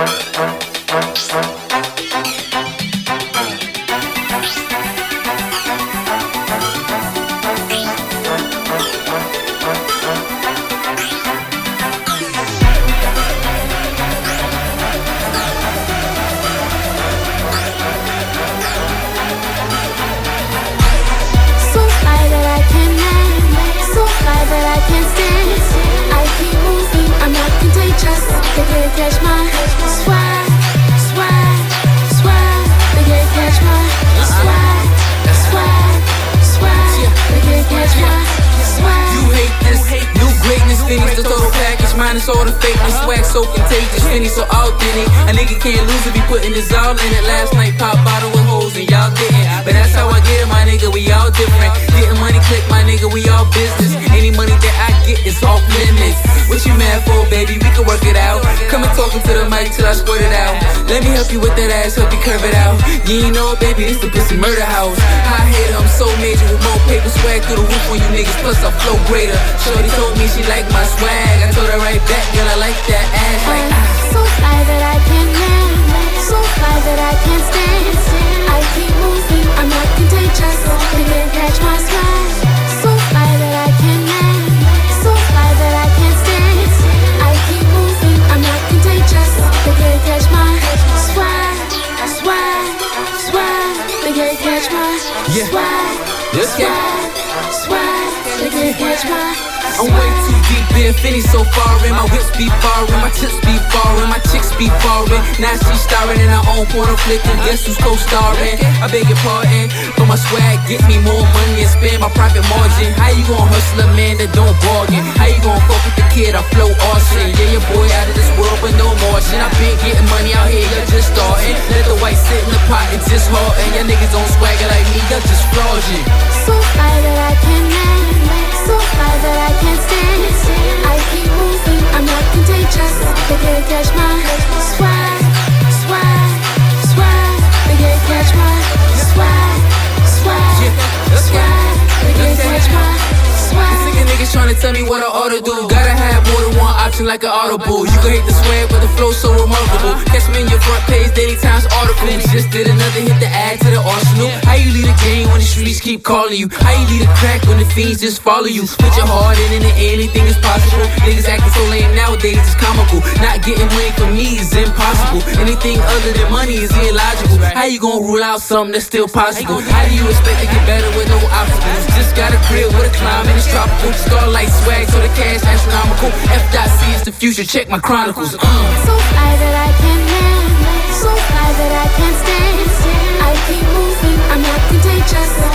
Música Can't catch my swag, swag, swag. They can't catch my swag, swag, swag. They can't catch my swag. You hate this, new greatness, finish the total package, minus all the fakeness, swag so contagious, finish so authentic. A nigga can't lose if he putting his all in it. Last night pop bottle with hoes and y'all didn't, but that's how I get it, my nigga. We all different. Getting money click, my nigga. We all business. Any money that I get is off limits. What you mad for, baby? Help you with that ass, help you curve it out. You ain't know it, baby. This the pussy murder house. I hate I'm so major with more paper swag through the roof on you niggas. Plus I flow greater. Shorty told me she like my swag. I told her right Yeah. swag, Let's get- swag, can't catch my I'm way too deep in, Finny so far in. My whips be foreign, my tips be foreign, my chicks be foreign. Now she starring in her own porno flick, and guess who's co-starring? I beg your pardon, but my swag gets me more money and spend my profit margin. How you gon' hustle a man that don't bargain? How you gon' fuck with the kid? I flow awesome. Yeah, your boy out of this world, but no margin. I been getting money out here, you're just starting. Let the white sit in the pot, it's just hard, and your niggas don't just. So fly that I can't man, so fly that I can't stand. I keep moving, I'm not contagious. They can't catch my swag, swag, swag. They can't catch my swag, swag, swag. They can't catch my swag. Sick of niggas tryna tell me what I ought to do. Gotta have more than one option like an audible. You can hate the swag, but the flow so remarkable. Catch me in your page, Daily Times articles. Just did another hit to add to the arsenal. How you lead a game when the streets keep calling you? How you lead a crack when the fiends just follow you? Put your heart in and anything is possible. Niggas acting so lame nowadays, it's comical. Not getting money for me is impossible. Anything other than money is illogical. How you gonna rule out something that's still possible? How do you expect to get better with no obstacles? Just got a crib with a climb and it's tropical. Starlight swag, so the cash astronomical. F.C is the future, check my chronicles. Uh. That I can't stand. I keep moving, I'm not contagious.